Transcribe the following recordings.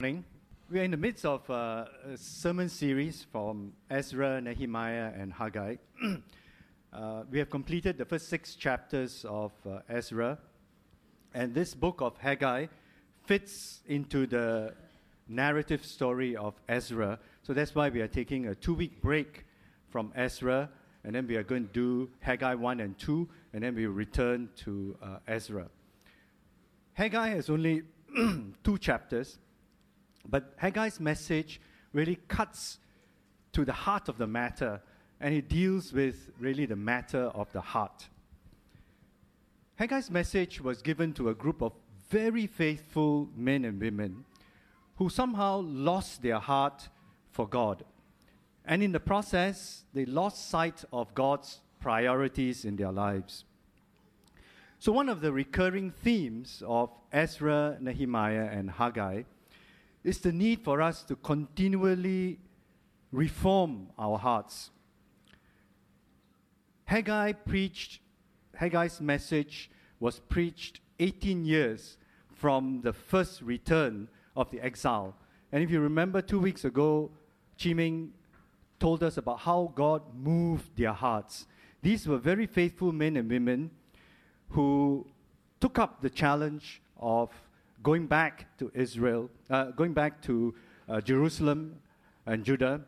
morning. We are in the midst of uh, a sermon series from Ezra, Nehemiah, and Haggai. uh, we have completed the first six chapters of uh, Ezra, and this book of Haggai fits into the narrative story of Ezra. So that's why we are taking a two week break from Ezra, and then we are going to do Haggai 1 and 2, and then we return to uh, Ezra. Haggai has only two chapters. But Haggai's message really cuts to the heart of the matter and it deals with really the matter of the heart. Haggai's message was given to a group of very faithful men and women who somehow lost their heart for God. And in the process, they lost sight of God's priorities in their lives. So, one of the recurring themes of Ezra, Nehemiah, and Haggai is the need for us to continually reform our hearts. Haggai preached, Haggai's message was preached 18 years from the first return of the exile. And if you remember two weeks ago, Chiming told us about how God moved their hearts. These were very faithful men and women who took up the challenge of going back to Israel, uh, going back to uh, Jerusalem and Judah,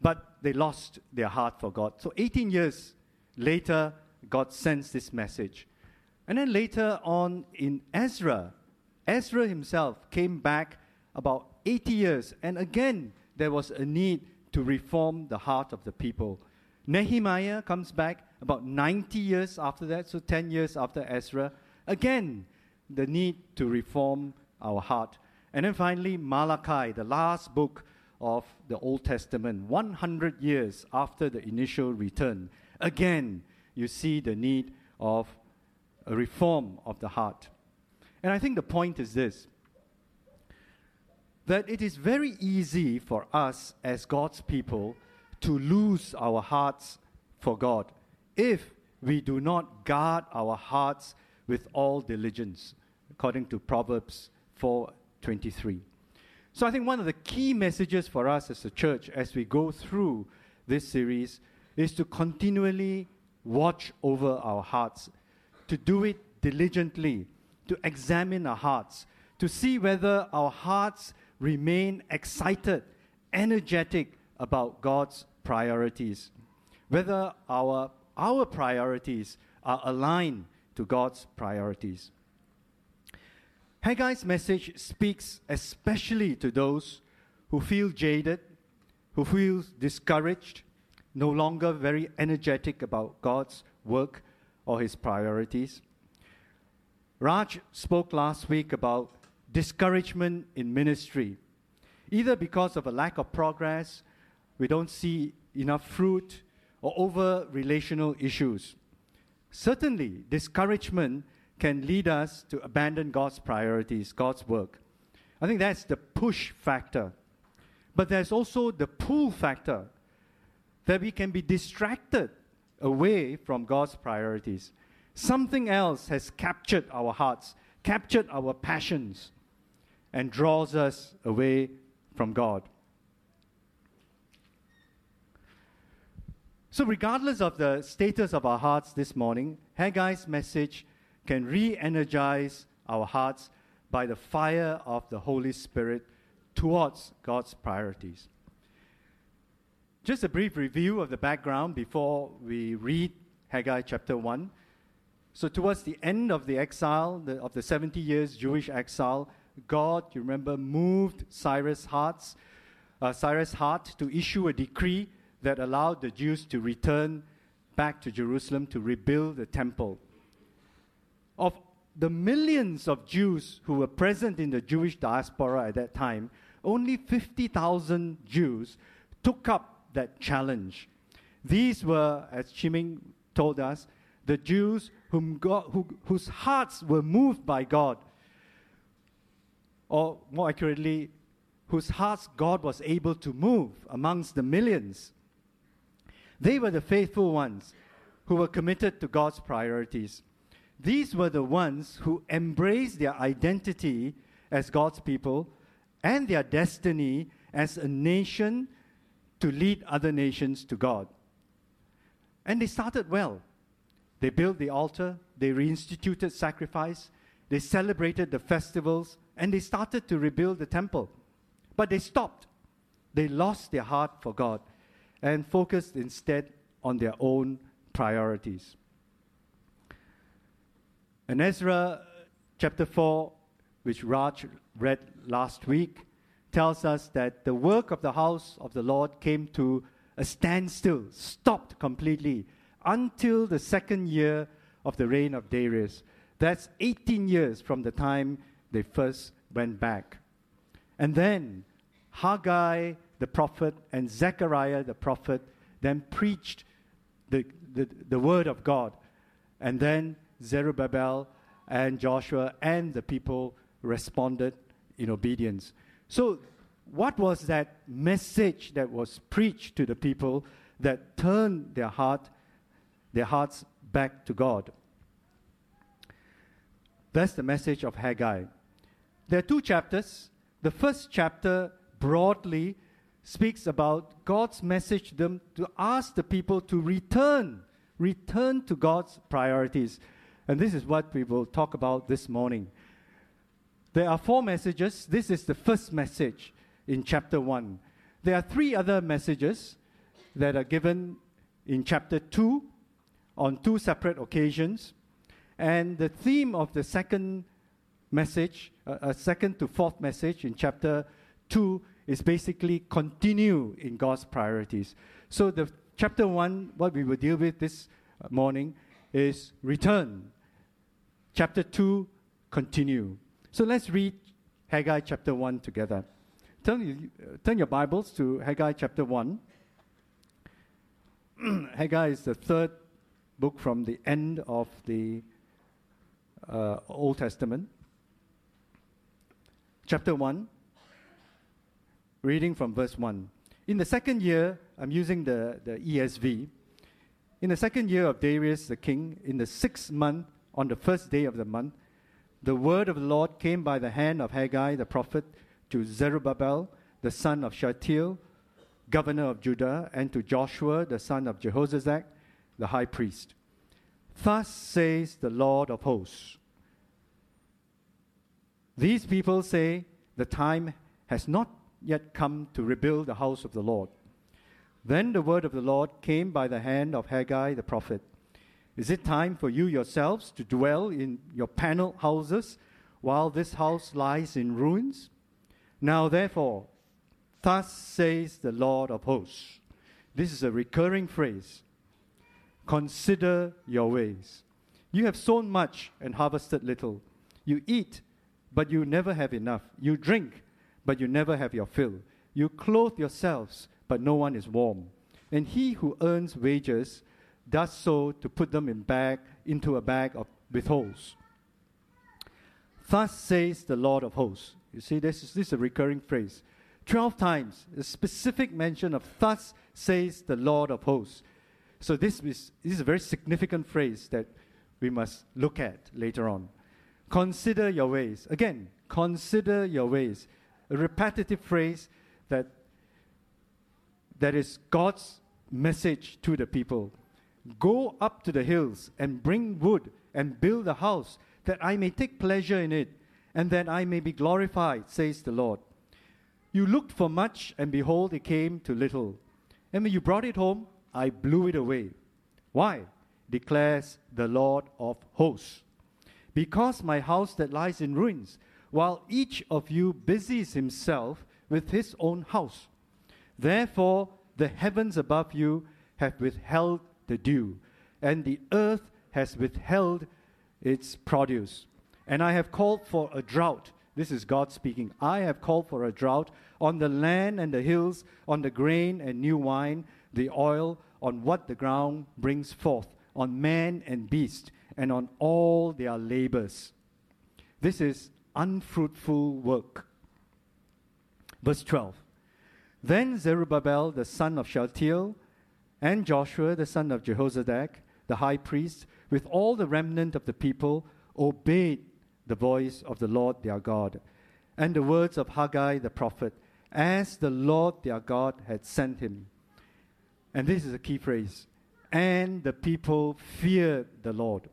but they lost their heart for God. So 18 years later, God sends this message. And then later on in Ezra, Ezra himself came back about 80 years, and again, there was a need to reform the heart of the people. Nehemiah comes back about 90 years after that, so 10 years after Ezra. Again, the need to reform our heart. And then finally, Malachi, the last book of the Old Testament, 100 years after the initial return. Again, you see the need of a reform of the heart. And I think the point is this that it is very easy for us as God's people to lose our hearts for God if we do not guard our hearts with all diligence, according to Proverbs 4:23. So I think one of the key messages for us as a church as we go through this series is to continually watch over our hearts, to do it diligently, to examine our hearts, to see whether our hearts remain excited, energetic about God's priorities, whether our, our priorities are aligned to God's priorities. Haggai's message speaks especially to those who feel jaded, who feel discouraged, no longer very energetic about God's work or his priorities. Raj spoke last week about discouragement in ministry, either because of a lack of progress, we don't see enough fruit, or over relational issues. Certainly, discouragement can lead us to abandon God's priorities, God's work. I think that's the push factor. But there's also the pull factor that we can be distracted away from God's priorities. Something else has captured our hearts, captured our passions, and draws us away from God. So, regardless of the status of our hearts this morning, Haggai's message can re energize our hearts by the fire of the Holy Spirit towards God's priorities. Just a brief review of the background before we read Haggai chapter 1. So, towards the end of the exile, the, of the 70 years Jewish exile, God, you remember, moved Cyrus' hearts, uh, Cyrus' heart to issue a decree that allowed the Jews to return back to Jerusalem to rebuild the temple. Of the millions of Jews who were present in the Jewish diaspora at that time, only 50,000 Jews took up that challenge. These were, as Chiming told us, the Jews whom God, who, whose hearts were moved by God, or more accurately, whose hearts God was able to move amongst the millions. They were the faithful ones who were committed to God's priorities. These were the ones who embraced their identity as God's people, and their destiny as a nation to lead other nations to God. And they started well. They built the altar, they reinstituted sacrifice, they celebrated the festivals, and they started to rebuild the temple. But they stopped. They lost their heart for God and focused instead on their own priorities. And Ezra chapter 4, which Raj read last week, tells us that the work of the house of the Lord came to a standstill, stopped completely until the second year of the reign of Darius. That's 18 years from the time they first went back. And then Haggai the prophet and Zechariah the prophet then preached the, the, the word of God. And then Zerubbabel and Joshua and the people responded in obedience. So, what was that message that was preached to the people that turned their heart, their hearts back to God? That's the message of Haggai. There are two chapters. The first chapter broadly speaks about God's message to them to ask the people to return, return to God's priorities. And this is what we will talk about this morning. There are four messages. This is the first message in chapter 1. There are three other messages that are given in chapter 2 on two separate occasions. And the theme of the second message, uh, a second to fourth message in chapter 2, is basically continue in God's priorities. So the chapter 1, what we will deal with this morning is return. Chapter 2, continue. So let's read Haggai chapter 1 together. Turn, uh, turn your Bibles to Haggai chapter 1. Haggai is the third book from the end of the uh, Old Testament. Chapter 1, reading from verse 1. In the second year, I'm using the, the ESV. In the second year of Darius the king, in the sixth month, on the first day of the month, the word of the Lord came by the hand of Haggai the prophet to Zerubbabel, the son of Shealtiel, governor of Judah, and to Joshua, the son of Jehozadak, the high priest. Thus says the Lord of hosts These people say, The time has not yet come to rebuild the house of the Lord. Then the word of the Lord came by the hand of Haggai the prophet. Is it time for you yourselves to dwell in your paneled houses while this house lies in ruins? Now, therefore, thus says the Lord of hosts. This is a recurring phrase. Consider your ways. You have sown much and harvested little. You eat, but you never have enough. You drink, but you never have your fill. You clothe yourselves, but no one is warm. And he who earns wages does so to put them in bag into a bag of, with holes. Thus says the Lord of hosts. You see, this is, this is a recurring phrase. Twelve times, a specific mention of thus says the Lord of hosts. So this is, this is a very significant phrase that we must look at later on. Consider your ways. Again, consider your ways. A repetitive phrase that, that is God's message to the people. Go up to the hills and bring wood and build a house that I may take pleasure in it and that I may be glorified, says the Lord. You looked for much, and behold, it came to little. And when you brought it home, I blew it away. Why? declares the Lord of hosts. Because my house that lies in ruins, while each of you busies himself with his own house. Therefore, the heavens above you have withheld the dew, and the earth has withheld its produce. And I have called for a drought. This is God speaking. I have called for a drought on the land and the hills, on the grain and new wine, the oil, on what the ground brings forth, on man and beast, and on all their labors. This is unfruitful work. Verse 12. Then Zerubbabel, the son of Shealtiel, and Joshua, the son of Jehozadak, the high priest, with all the remnant of the people, obeyed the voice of the Lord their God. and the words of Haggai the prophet, as the Lord their God had sent him. And this is a key phrase. And the people feared the Lord.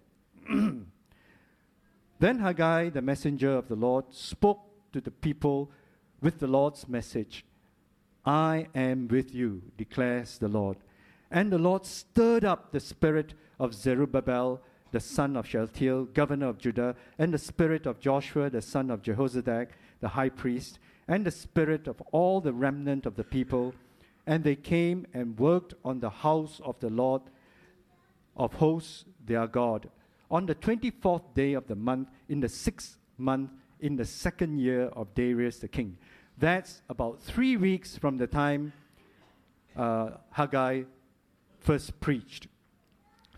then Haggai, the messenger of the Lord, spoke to the people with the Lord's message I am with you, declares the Lord. And the Lord stirred up the spirit of Zerubbabel, the son of Shealtiel, governor of Judah, and the spirit of Joshua, the son of Jehozadak, the high priest, and the spirit of all the remnant of the people. And they came and worked on the house of the Lord of hosts, their God, on the 24th day of the month, in the sixth month, in the second year of Darius the king. That's about three weeks from the time uh, Haggai first preached.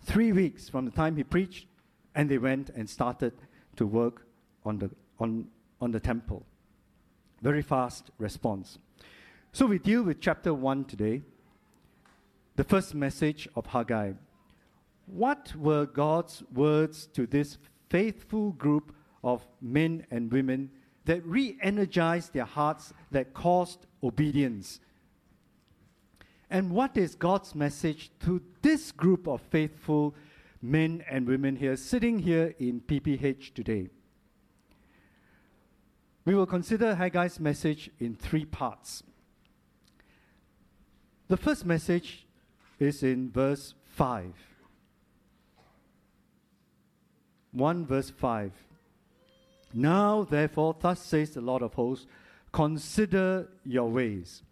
Three weeks from the time he preached, and they went and started to work on the, on, on the temple. Very fast response. So we deal with chapter 1 today, the first message of Haggai. What were God's words to this faithful group of men and women that re energized their hearts, that caused obedience? And what is God's message to this group of faithful men and women here, sitting here in PPH today? We will consider Haggai's message in three parts. The first message is in verse 5. 1 verse 5. Now, therefore, thus says the Lord of hosts, consider your ways.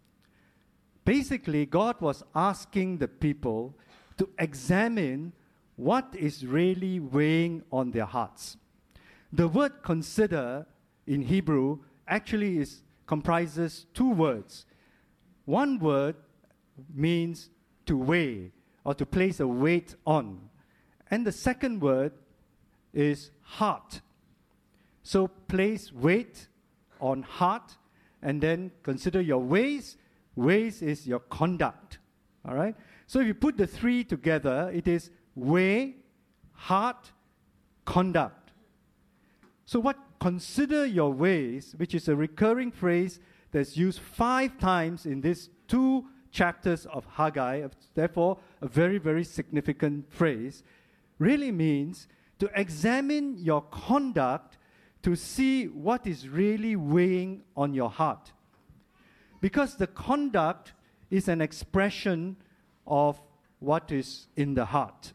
Basically, God was asking the people to examine what is really weighing on their hearts. The word consider in Hebrew actually is, comprises two words. One word means to weigh or to place a weight on, and the second word is heart. So place weight on heart and then consider your ways. Ways is your conduct. All right? So if you put the three together, it is way, heart, conduct. So what consider your ways, which is a recurring phrase that's used five times in these two chapters of Haggai, therefore a very, very significant phrase, really means to examine your conduct to see what is really weighing on your heart. Because the conduct is an expression of what is in the heart.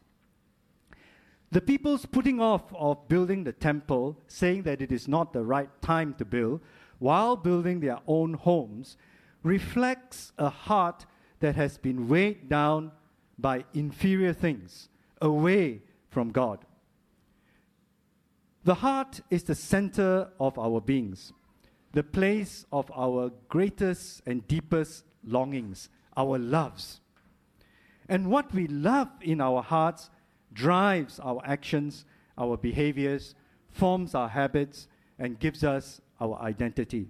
The people's putting off of building the temple, saying that it is not the right time to build, while building their own homes, reflects a heart that has been weighed down by inferior things, away from God. The heart is the center of our beings, the place of our greatest and deepest longings, our loves. And what we love in our hearts drives our actions, our behaviors, forms our habits, and gives us our identity.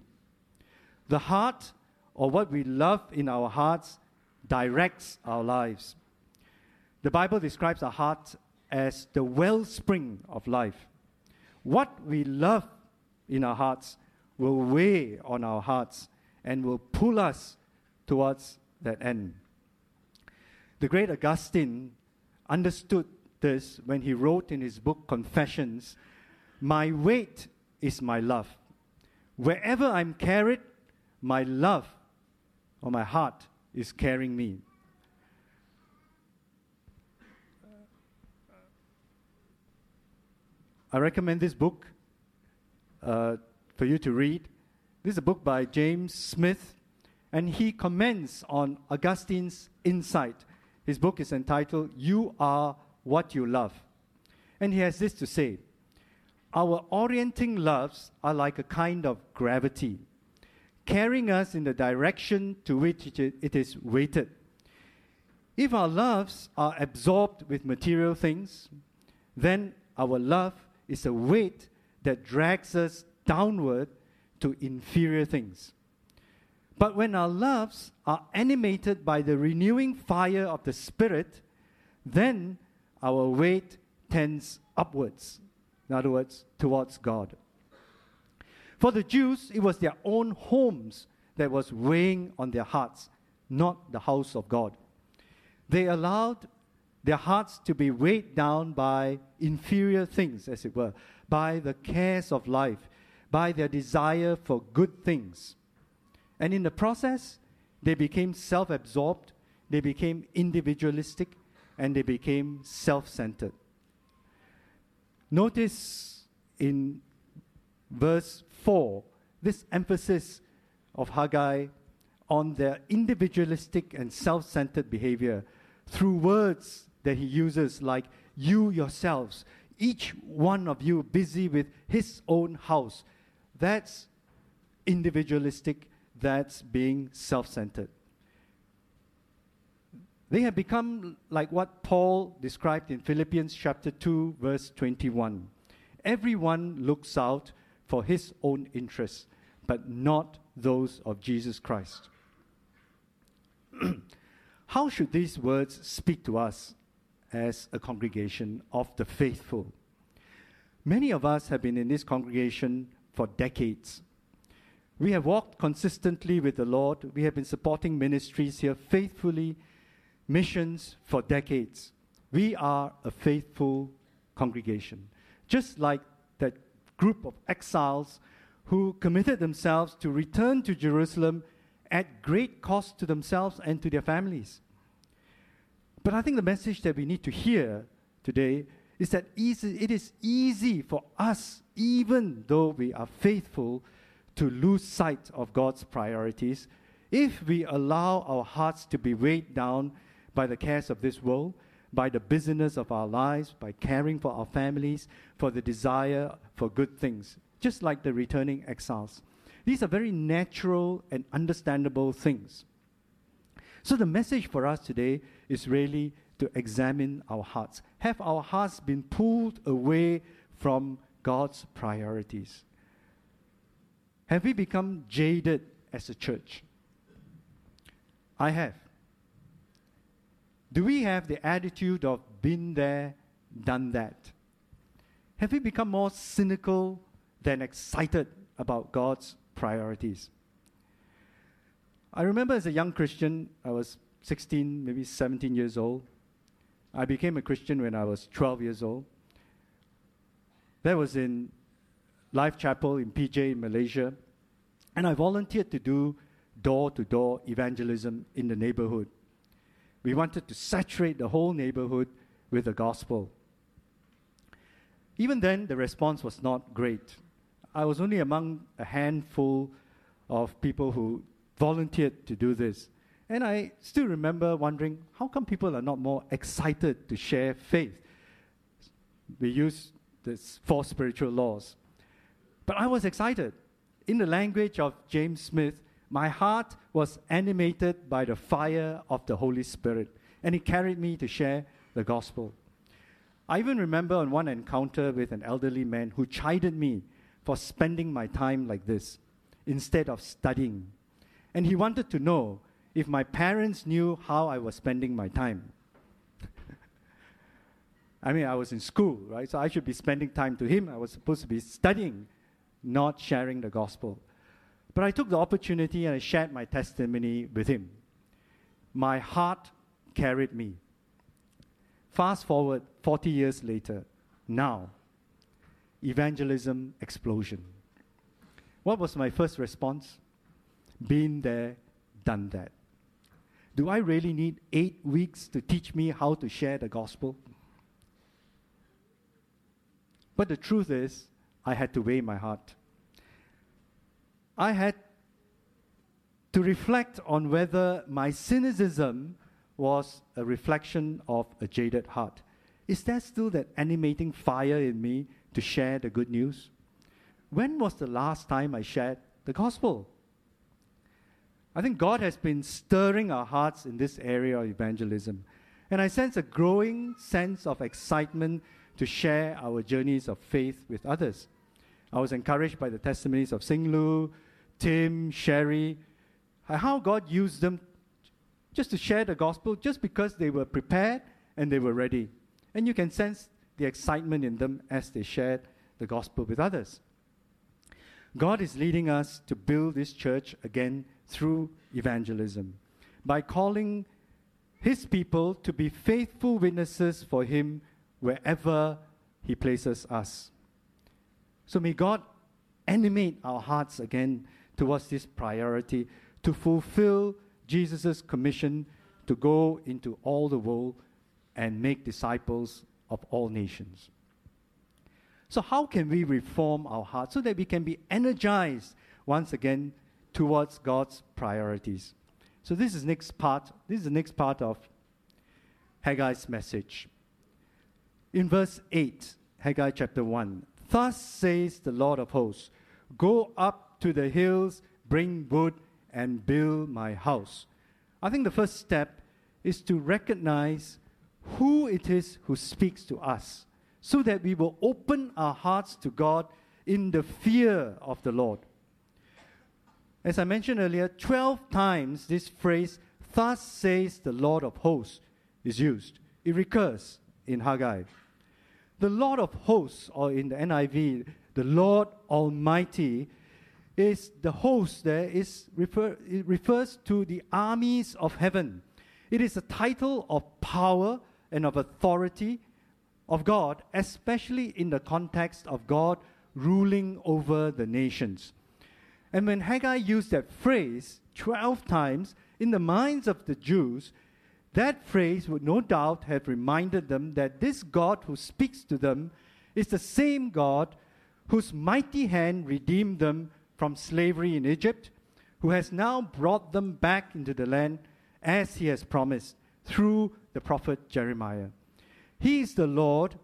The heart, or what we love in our hearts, directs our lives. The Bible describes our heart as the wellspring of life. What we love in our hearts will weigh on our hearts and will pull us towards that end. The great Augustine understood this when he wrote in his book Confessions My weight is my love. Wherever I'm carried, my love or my heart is carrying me. I recommend this book uh, for you to read. This is a book by James Smith, and he comments on Augustine's insight. His book is entitled You Are What You Love. And he has this to say Our orienting loves are like a kind of gravity, carrying us in the direction to which it is weighted. If our loves are absorbed with material things, then our love is a weight that drags us downward to inferior things. But when our loves are animated by the renewing fire of the Spirit, then our weight tends upwards. In other words, towards God. For the Jews, it was their own homes that was weighing on their hearts, not the house of God. They allowed their hearts to be weighed down by inferior things, as it were, by the cares of life, by their desire for good things. And in the process, they became self absorbed, they became individualistic, and they became self centered. Notice in verse 4 this emphasis of Haggai on their individualistic and self centered behavior through words that he uses, like you yourselves, each one of you busy with his own house. That's individualistic, that's being self centered. They have become like what Paul described in Philippians chapter 2, verse 21. Everyone looks out for his own interests, but not those of Jesus Christ. How should these words speak to us as a congregation of the faithful? Many of us have been in this congregation for decades. We have walked consistently with the Lord. We have been supporting ministries here faithfully missions for decades. We are a faithful congregation. Just like that group of exiles who committed themselves to return to Jerusalem at great cost to themselves and to their families. But I think the message that we need to hear today is that easy, it is easy for us, even though we are faithful, to lose sight of God's priorities if we allow our hearts to be weighed down by the cares of this world, by the busyness of our lives, by caring for our families, for the desire for good things, just like the returning exiles. These are very natural and understandable things. So, the message for us today is really to examine our hearts. Have our hearts been pulled away from God's priorities? Have we become jaded as a church? I have. Do we have the attitude of been there, done that? Have we become more cynical than excited about God's priorities? I remember as a young Christian, I was 16, maybe 17 years old. I became a Christian when I was 12 years old. That was in Life Chapel in PJ, in Malaysia. And I volunteered to do door to door evangelism in the neighborhood. We wanted to saturate the whole neighborhood with the gospel. Even then, the response was not great. I was only among a handful of people who volunteered to do this. And I still remember wondering how come people are not more excited to share faith? We use this four spiritual laws. But I was excited. In the language of James Smith, my heart was animated by the fire of the Holy Spirit, and it carried me to share the gospel. I even remember on one encounter with an elderly man who chided me for spending my time like this instead of studying. And he wanted to know if my parents knew how I was spending my time. I mean, I was in school, right? So I should be spending time to him. I was supposed to be studying, not sharing the gospel. But I took the opportunity and I shared my testimony with him. My heart carried me. Fast forward 40 years later, now, evangelism explosion. What was my first response? Been there, done that. Do I really need eight weeks to teach me how to share the gospel? But the truth is, I had to weigh my heart. I had to reflect on whether my cynicism was a reflection of a jaded heart. Is there still that animating fire in me to share the good news? When was the last time I shared the gospel? I think God has been stirring our hearts in this area of evangelism. And I sense a growing sense of excitement to share our journeys of faith with others. I was encouraged by the testimonies of Sing Lu, Tim, Sherry, how God used them just to share the gospel just because they were prepared and they were ready. And you can sense the excitement in them as they shared the gospel with others. God is leading us to build this church again through evangelism by calling his people to be faithful witnesses for him wherever he places us. So may God animate our hearts again towards this priority to fulfill Jesus' commission to go into all the world and make disciples of all nations. So, how can we reform our hearts so that we can be energized once again towards God's priorities? So, this is next part. This is the next part of Haggai's message. In verse 8, Haggai chapter 1, Thus says the Lord of hosts, Go up to the hills, bring wood, and build my house. I think the first step is to recognize who it is who speaks to us so that we will open our hearts to God in the fear of the Lord. As I mentioned earlier, 12 times this phrase, Thus says the Lord of hosts, is used. It recurs in Haggai. The Lord of hosts, or in the NIV, the Lord Almighty, is the host there is refer, it refers to the armies of heaven. It is a title of power and of authority of God, especially in the context of God ruling over the nations. And when Haggai used that phrase 12 times in the minds of the Jews, that phrase would no doubt have reminded them that this God who speaks to them is the same God whose mighty hand redeemed them from slavery in Egypt, who has now brought them back into the land as he has promised through the prophet Jeremiah. He is the Lord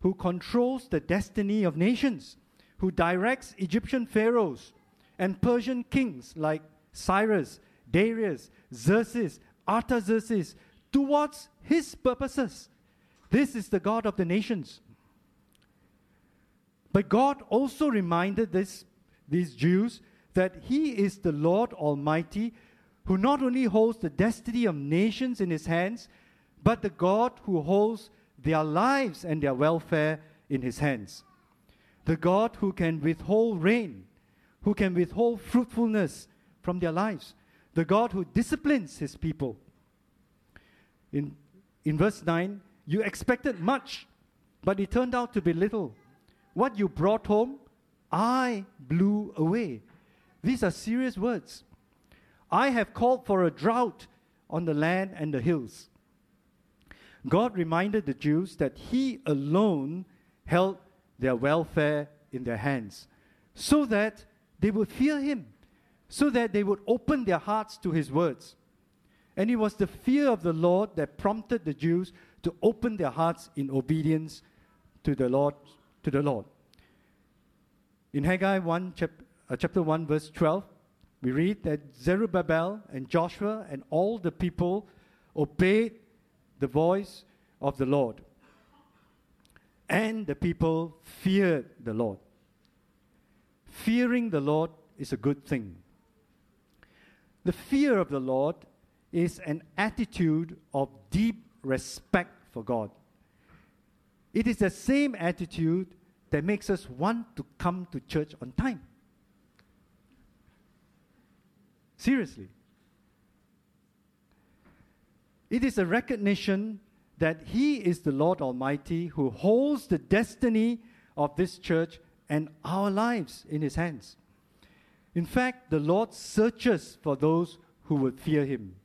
who controls the destiny of nations, who directs Egyptian pharaohs and Persian kings like Cyrus, Darius, Xerxes, Artaxerxes towards his purposes. This is the God of the nations. But God also reminded this, these Jews that He is the Lord Almighty who not only holds the destiny of nations in His hands, but the God who holds their lives and their welfare in His hands. The God who can withhold rain, who can withhold fruitfulness from their lives. The God who disciplines His people. In, in verse 9, you expected much, but it turned out to be little. What you brought home, I blew away. These are serious words. I have called for a drought on the land and the hills. God reminded the Jews that He alone held their welfare in their hands, so that they would fear Him, so that they would open their hearts to His words. And it was the fear of the Lord that prompted the Jews to open their hearts in obedience to the Lord to the Lord. In Haggai 1, chap- uh, chapter 1, verse 12, we read that Zerubbabel and Joshua and all the people obeyed the voice of the Lord. And the people feared the Lord. Fearing the Lord is a good thing. The fear of the Lord is an attitude of deep respect for God. It is the same attitude that makes us want to come to church on time. Seriously. It is a recognition that He is the Lord Almighty who holds the destiny of this church and our lives in His hands. In fact, the Lord searches for those who would fear Him.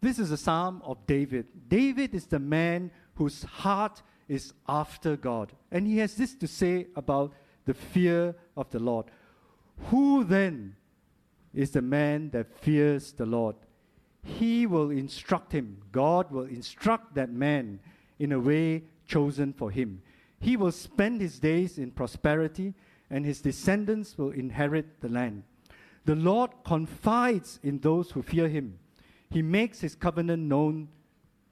This is a psalm of David. David is the man whose heart is after God. And he has this to say about the fear of the Lord. Who then is the man that fears the Lord? He will instruct him. God will instruct that man in a way chosen for him. He will spend his days in prosperity, and his descendants will inherit the land. The Lord confides in those who fear him. He makes his covenant known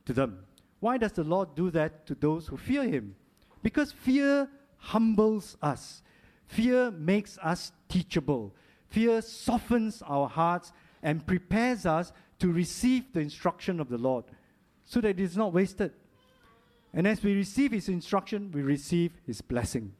to them. Why does the Lord do that to those who fear Him? Because fear humbles us, fear makes us teachable, fear softens our hearts and prepares us to receive the instruction of the Lord so that it is not wasted. And as we receive His instruction, we receive His blessing.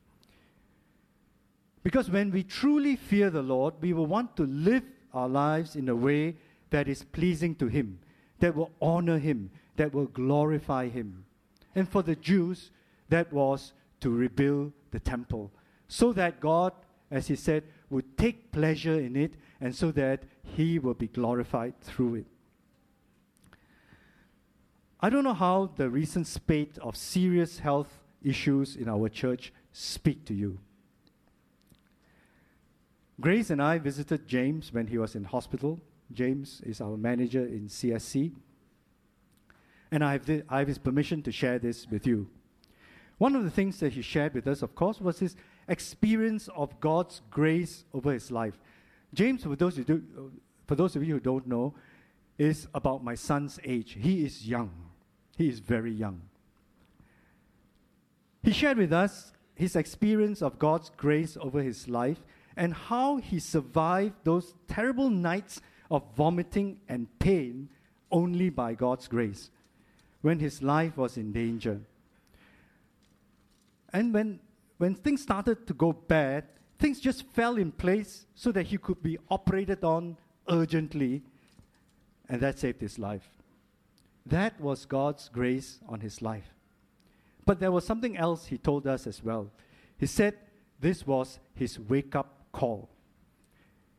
Because when we truly fear the Lord, we will want to live our lives in a way that is pleasing to Him, that will honor Him, that will glorify Him. And for the Jews, that was to rebuild the temple, so that God, as He said, would take pleasure in it, and so that He will be glorified through it. I don't know how the recent spate of serious health issues in our church speak to you. Grace and I visited James when he was in hospital. James is our manager in CSC. And I have, I have his permission to share this with you. One of the things that he shared with us, of course, was his experience of God's grace over his life. James, for those, do, for those of you who don't know, is about my son's age. He is young. He is very young. He shared with us his experience of God's grace over his life and how he survived those terrible nights of vomiting and pain only by God's grace when his life was in danger. And when, when things started to go bad, things just fell in place so that he could be operated on urgently, and that saved his life. That was God's grace on his life. But there was something else he told us as well. He said this was his wake up call.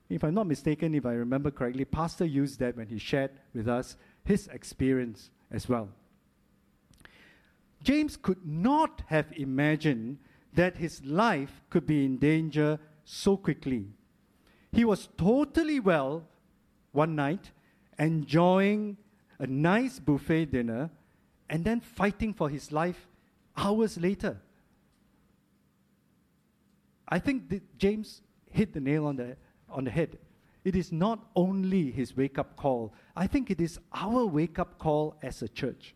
If I'm not mistaken, if I remember correctly, Pastor used that when he shared with us his experience as well. James could not have imagined that his life could be in danger so quickly. He was totally well one night, enjoying a nice buffet dinner, and then fighting for his life hours later. I think James hit the nail on the, on the head. It is not only his wake up call, I think it is our wake up call as a church.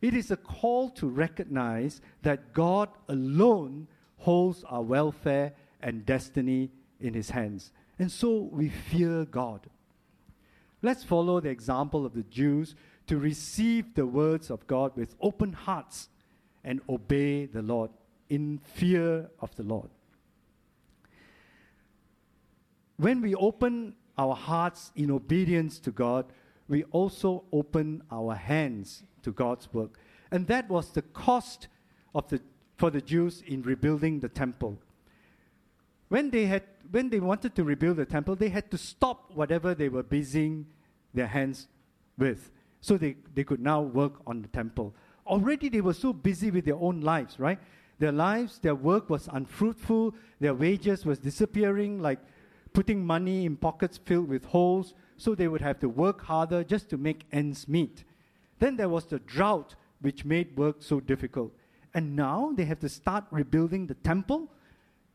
It is a call to recognize that God alone holds our welfare and destiny in his hands. And so we fear God. Let's follow the example of the Jews to receive the words of God with open hearts and obey the Lord in fear of the Lord. When we open our hearts in obedience to God, we also open our hands to God's work. And that was the cost of the, for the Jews in rebuilding the temple. When they, had, when they wanted to rebuild the temple, they had to stop whatever they were busying their hands with so they, they could now work on the temple. Already they were so busy with their own lives, right? Their lives, their work was unfruitful, their wages was disappearing like putting money in pockets filled with holes, so they would have to work harder just to make ends meet. Then there was the drought, which made work so difficult. And now they have to start rebuilding the temple.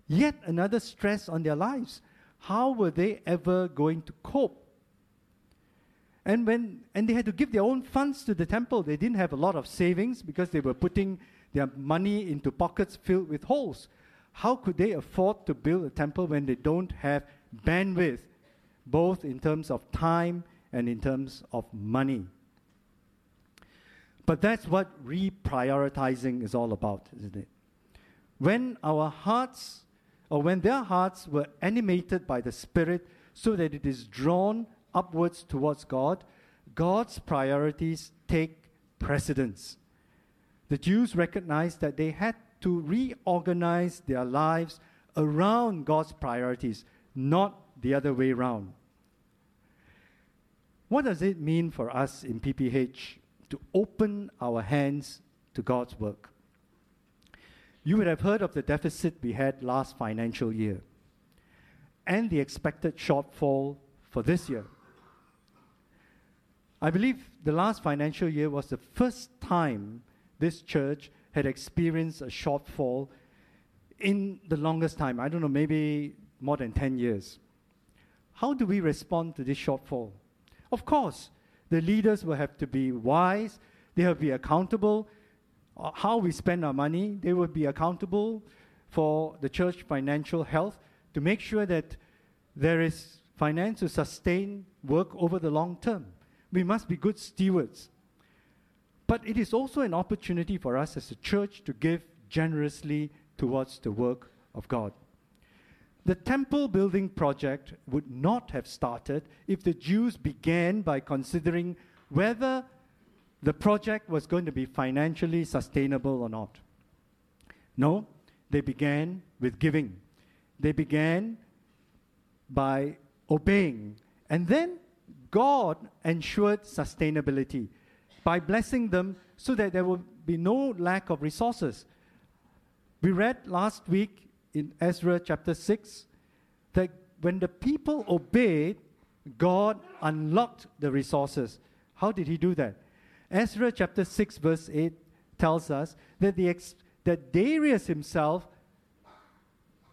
Yet another stress on their lives. How were they ever going to cope? And when and they had to give their own funds to the temple. They didn't have a lot of savings because they were putting their money into pockets filled with holes. How could they afford to build a temple when they don't have bandwidth, both in terms of time and in terms of money. But that's what reprioritizing is all about, isn't it? When our hearts, or when their hearts were animated by the Spirit so that it is drawn upwards towards God, God's priorities take precedence. The Jews recognized that they had to reorganize their lives around God's priorities not the other way around. What does it mean for us in PPH to open our hands to God's work? You would have heard of the deficit we had last financial year and the expected shortfall for this year. I believe the last financial year was the first time this church had experienced a shortfall in the longest time. I don't know, maybe more than 10 years. How do we respond to this shortfall? Of course, the leaders will have to be wise, they have to be accountable. Uh, how we spend our money, they will be accountable for the church financial health to make sure that there is finance to sustain work over the long term. We must be good stewards. But it is also an opportunity for us as a church to give generously towards the work of God. the temple building project would not have started if the Jews began by considering whether the project was going to be financially sustainable or not. No, they began with giving. They began by obeying. And then God ensured sustainability by blessing them so that there will be no lack of resources. We read last week in Ezra chapter 6 that when the people obeyed, God unlocked the resources. How did he do that? Ezra chapter 6, verse 8 tells us that, the ex- that Darius himself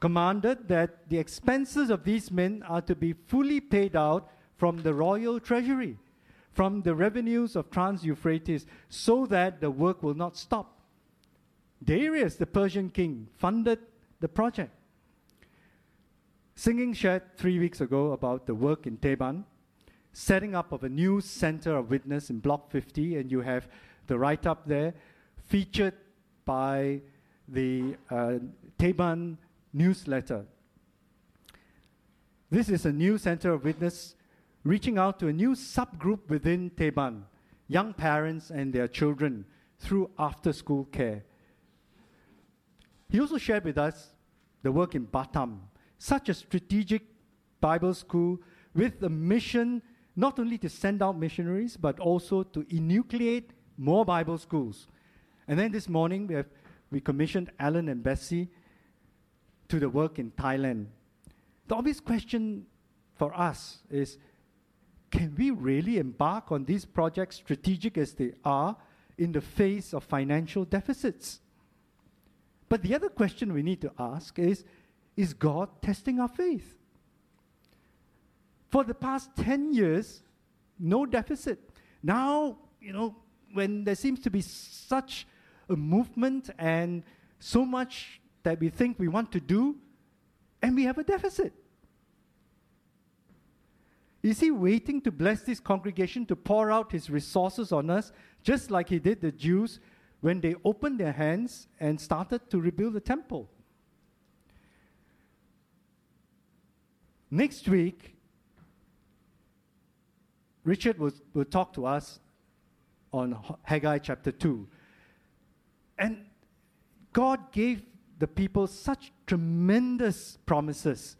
commanded that the expenses of these men are to be fully paid out from the royal treasury, from the revenues of Trans Euphrates, so that the work will not stop. Darius, the Persian king, funded the project. Singing shared three weeks ago about the work in Teban, setting up of a new center of witness in Block 50, and you have the write up there featured by the uh, Teban newsletter. This is a new center of witness reaching out to a new subgroup within Teban, young parents and their children through after school care. He also shared with us the work in Batam, such a strategic Bible school with a mission not only to send out missionaries, but also to enucleate more Bible schools. And then this morning, we, have, we commissioned Alan and Bessie to the work in Thailand. The obvious question for us is can we really embark on these projects, strategic as they are, in the face of financial deficits? But the other question we need to ask is is God testing our faith? For the past 10 years, no deficit. Now, you know, when there seems to be such a movement and so much that we think we want to do, and we have a deficit. Is he waiting to bless this congregation to pour out his resources on us, just like he did the Jews when they opened their hands and started to rebuild the temple? Next week, Richard will, will talk to us on Haggai chapter 2. And God gave the people such tremendous promises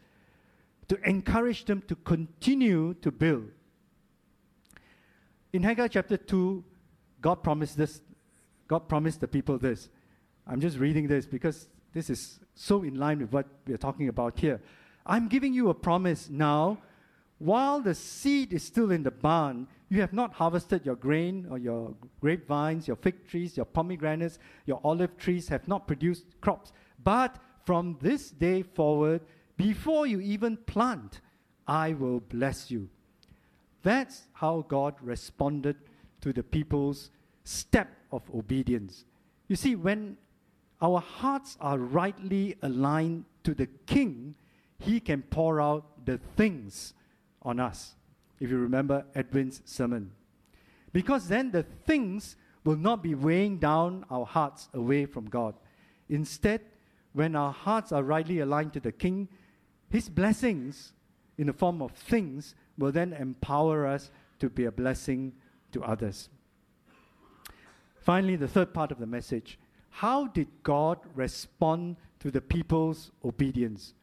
to encourage them to continue to build. In Haggai chapter 2, God promised this. God promised the people this. I'm just reading this because this is so in line with what we're talking about here. I'm giving you a promise now. While the seed is still in the barn, you have not harvested your grain or your grapevines, your fig trees, your pomegranates, your olive trees have not produced crops. But from this day forward, before you even plant, I will bless you. That's how God responded to the people's step of obedience. You see, when our hearts are rightly aligned to the King, He can pour out the things on us. If you remember Edwin's sermon. Because then the things will not be weighing down our hearts away from God. Instead, when our hearts are rightly aligned to the King, His blessings in the form of things will then empower us to be a blessing to others. Finally, the third part of the message how did God respond to the people's obedience?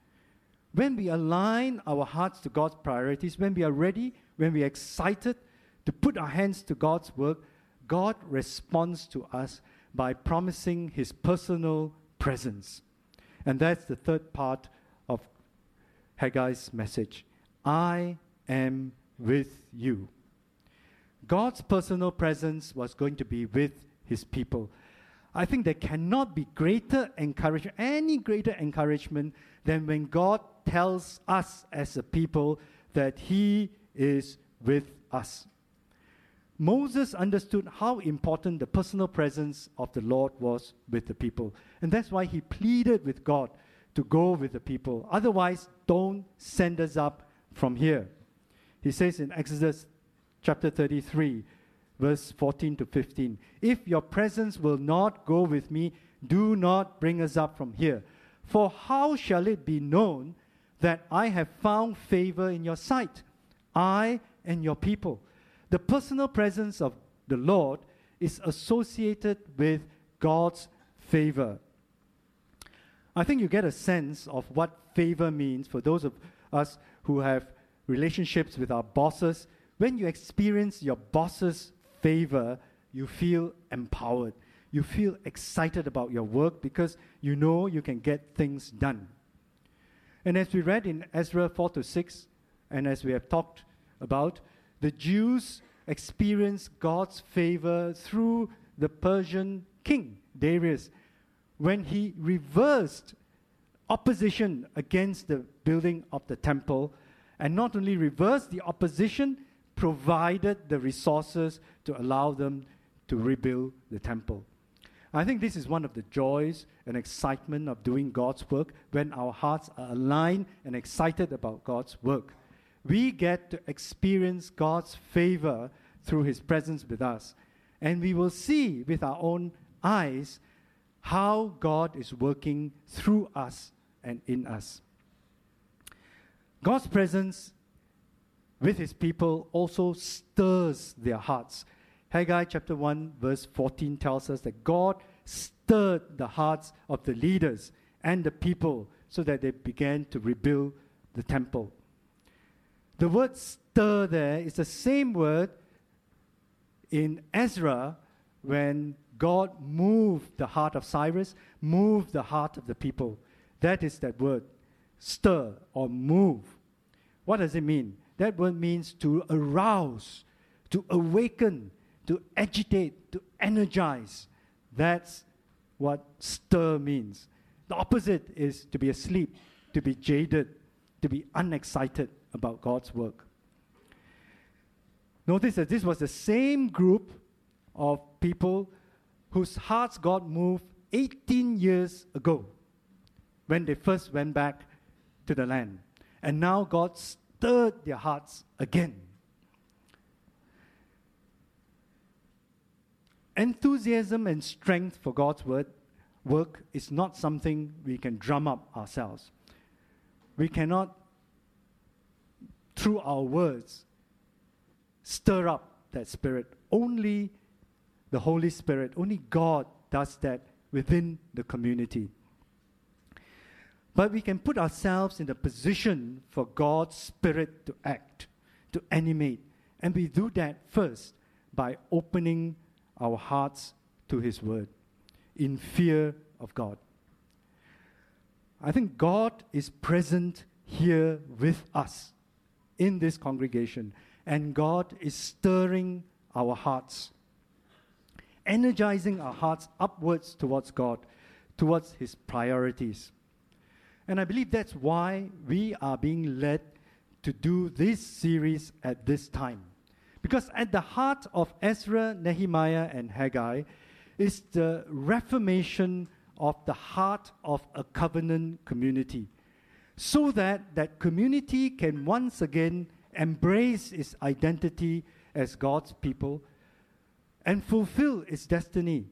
When we align our hearts to God's priorities, when we are ready, when we are excited to put our hands to God's work, God responds to us by promising His personal presence. And that's the third part of Haggai's message I am with you. God's personal presence was going to be with his people. I think there cannot be greater encouragement, any greater encouragement than when God tells us as a people that he is with us. Moses understood how important the personal presence of the Lord was with the people. And that's why he pleaded with God to go with the people. Otherwise, don't send us up from here. He says in Exodus chapter 33, verse 14 to 15 If your presence will not go with me, do not bring us up from here. For how shall it be known that I have found favor in your sight, I and your people. The personal presence of the Lord is associated with God's favor. I think you get a sense of what favor means for those of us who have relationships with our bosses. When you experience your boss's favor, you feel empowered. You feel excited about your work because you know you can get things done. And as we read in Ezra 4 to 6, and as we have talked about, the Jews experienced God's favor through the Persian king, Darius, when he reversed opposition against the building of the temple, and not only reversed the opposition, provided the resources to allow them to rebuild the temple. I think this is one of the joys and excitement of doing God's work when our hearts are aligned and excited about God's work. We get to experience God's favor through His presence with us. And we will see with our own eyes how God is working through us and in us. God's presence with His people also stirs their hearts Haggai chapter 1, verse 14 tells us that God stirred the hearts of the leaders and the people so that they began to rebuild the temple. The word stir there is the same word in Ezra when God moved the heart of Cyrus, moved the heart of the people. That is that word, stir or move. What does it mean? That word means to arouse, to awaken, to agitate, to energize. That's what stir means. The opposite is to be asleep, to be jaded, to be unexcited about God's work. Notice that this was the same group of people whose hearts got moved 18 years ago when they first went back to the land. And now God stirred their hearts again. Enthusiasm and strength for God's word work is not something we can drum up ourselves. We cannot, through our words, stir up that spirit. Only the Holy Spirit, only God does that within the community. But we can put ourselves in the position for God's Spirit to act, to animate. And we do that first by opening our hearts to His Word in fear of God. I think God is present here with us in this congregation, and God is stirring our hearts, energizing our hearts upwards towards God, towards His priorities. And I believe that's why we are being led to do this series at this time. Because at the heart of Ezra, Nehemiah, and Haggai is the reformation of the heart of a covenant community, so that that community can once again embrace its identity as God's people and fulfill its destiny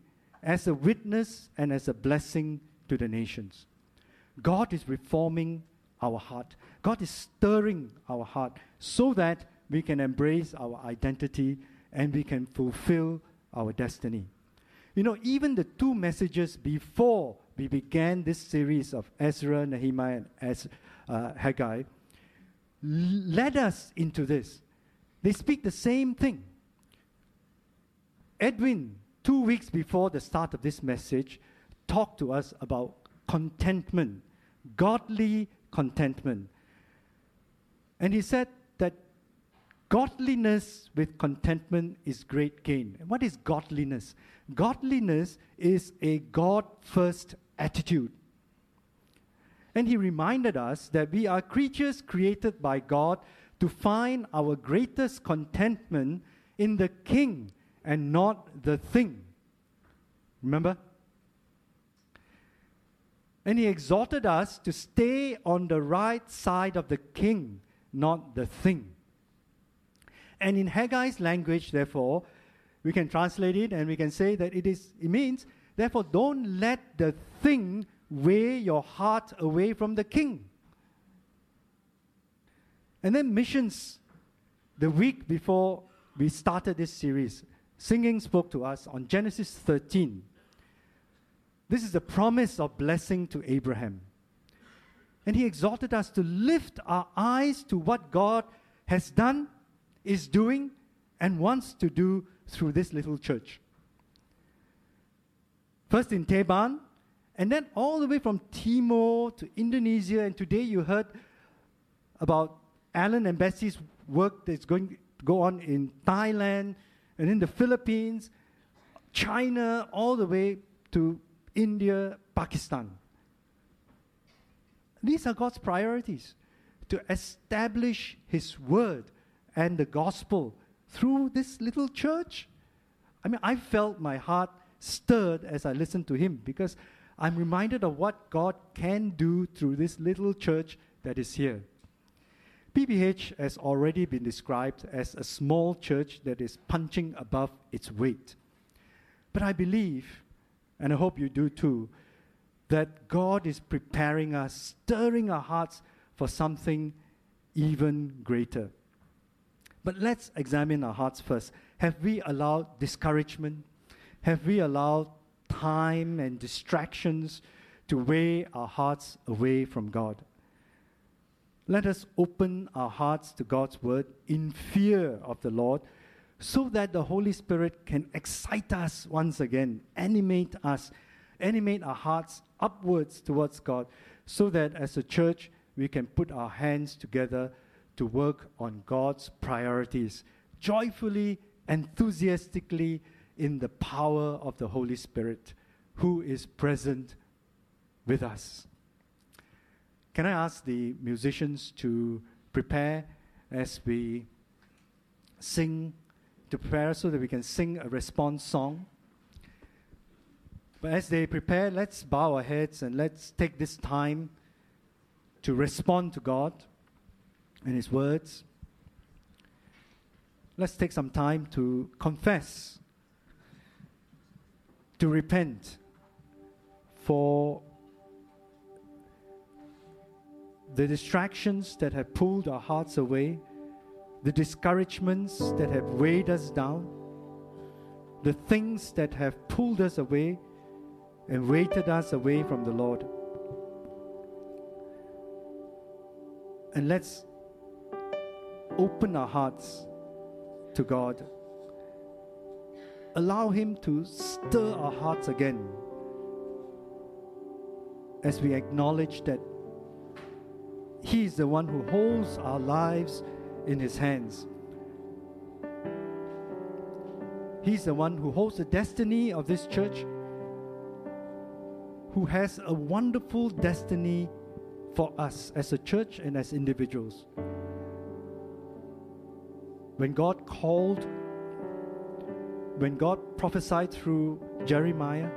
as a witness and as a blessing to the nations. God is reforming our heart. God is stirring our heart so that we can embrace our identity and we can fulfill our destiny. You know, even the two messages before we began this series of Ezra, Nehemiah, and uh, Haggai led us into this. They speak the same thing. Edwin, two weeks before the start of this message, talked to us about contentment, godly contentment. And he said Godliness with contentment is great gain. What is godliness? Godliness is a God first attitude. And he reminded us that we are creatures created by God to find our greatest contentment in the King and not the thing. Remember? And he exhorted us to stay on the right side of the King, not the thing. And in Haggai's language, therefore, we can translate it and we can say that it is it means, therefore, don't let the thing weigh your heart away from the king. And then missions, the week before we started this series, singing spoke to us on Genesis 13. This is the promise of blessing to Abraham. And he exhorted us to lift our eyes to what God has done, is doing, and wants to do through this little church. First in Teban, and then all the way from Timor to Indonesia, and today you heard about Alan and Bessie's work that's going to go on in Thailand and in the Philippines, China, all the way to India, Pakistan. These are God's priorities to establish His word and the gospel through this little church. I mean, I felt my heart stirred as I listened to him because I'm reminded of what God can do through this little church that is here. PPH has already been described as a small church that is punching above its weight. But I believe, and I hope you do too, that God is preparing us, stirring our hearts for something even greater. But let's examine our hearts first. Have we allowed discouragement? Have we allowed time and distractions to weigh our hearts away from God? Let us open our hearts to God's word in fear of the Lord so that the Holy Spirit can excite us once again, animate us, animate our hearts upwards towards God, so that as a church we can put our hands together to work on God's priorities joyfully, enthusiastically, in the power of the Holy Spirit who is present with us. Can I ask the musicians to prepare as we sing, to prepare so that we can sing a response song? But as they prepare, let's bow our heads and let's take this time to respond to God and His words. Let's take some time to confess, to repent for the distractions that have pulled our hearts away, the discouragements that have weighed us down, the things that have pulled us away and weighted us away from the Lord. And let's open our hearts to God. Allow Him to stir our hearts again as we acknowledge that He is the one who holds our lives in His hands. He's the one who holds the destiny of this church, who has a wonderful destiny for us as a church and as individuals. When God called, when God prophesied through Jeremiah,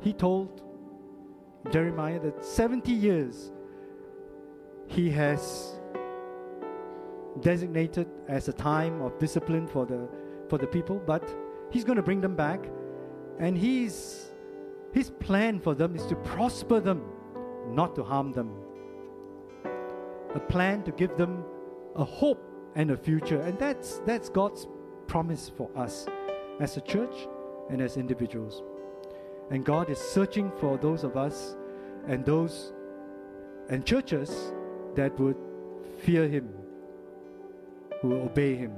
He told Jeremiah that 70 years He has designated as a time of discipline for the, for the people, but He's going to bring them back. And he's, His plan for them is to prosper them, not to harm them. A plan to give them a hope and a future. And that's, that's God's promise for us as a church and as individuals. And God is searching for those of us and those and churches that would fear Him, who will obey Him.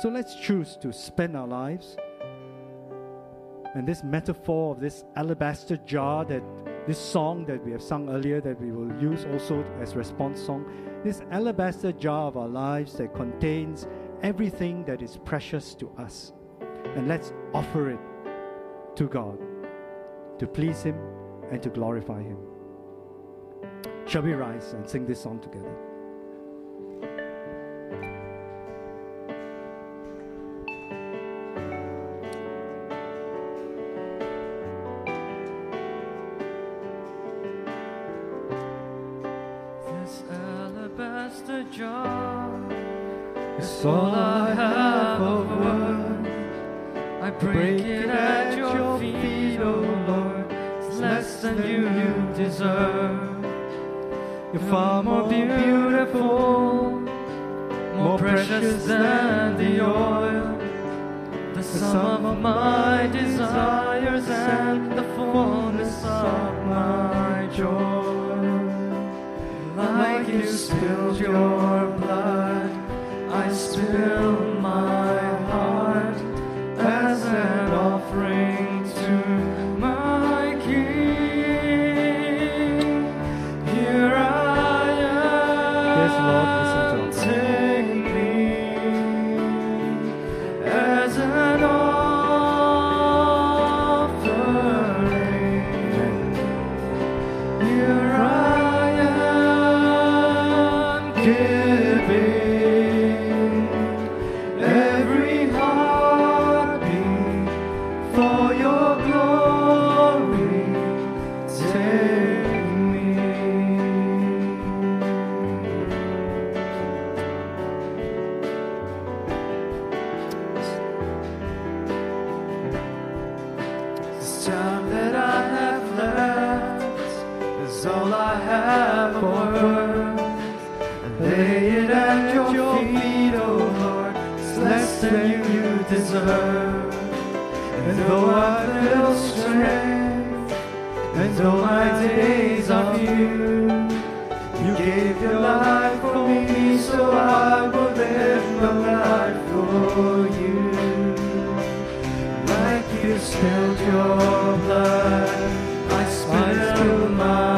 So let's choose to spend our lives. And this metaphor of this alabaster jar that this song that we have sung earlier that we will use also as response song this alabaster jar of our lives that contains everything that is precious to us. And let's offer it to God to please Him and to glorify Him. Shall we rise and sing this song together? All I have of worth. I break it at your feet, O Lord. It's less than you deserve. You're far more beautiful more precious than the oil, the sum of my desires and the fullness of my joy. Like you spilled your blood, spill deserve. And though I feel strength, and though my days are few, you gave your life for me, so I will live my life for you. Like you spilled your blood, I spill my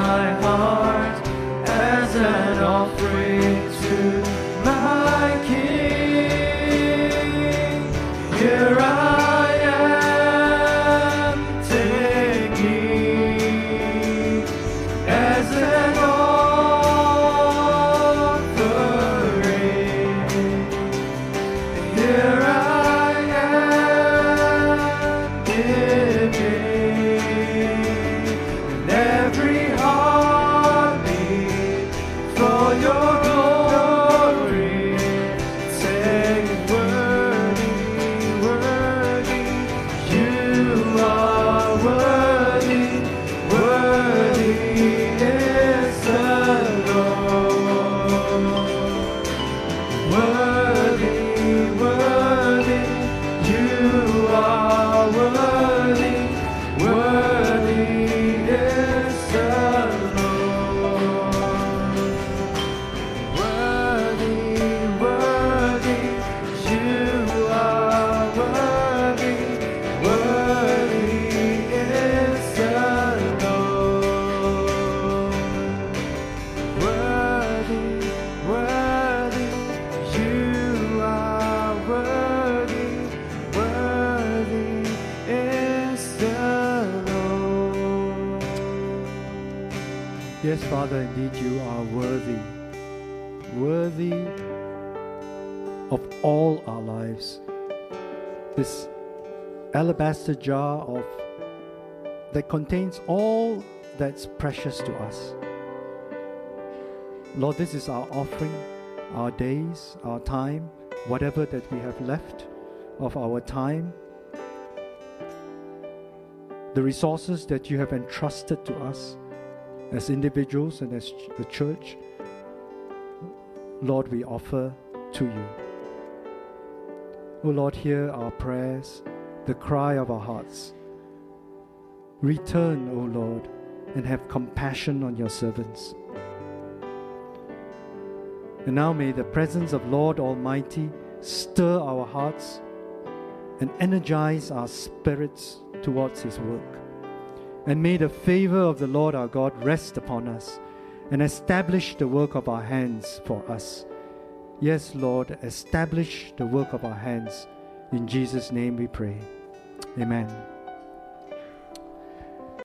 Yes, Father, indeed you are worthy. Worthy of all our lives. This alabaster jar of that contains all that's precious to us. Lord, this is our offering, our days, our time, whatever that we have left of our time, the resources that you have entrusted to us as individuals and as the church. Lord, we offer to you. O Lord, hear our prayers, the cry of our hearts. Return, O Lord, and have compassion on your servants. And now may the presence of Lord Almighty stir our hearts and energize our spirits towards His work. And may the favor of the Lord our God rest upon us and establish the work of our hands for us. Yes, Lord, establish the work of our hands. In Jesus' name we pray. Amen.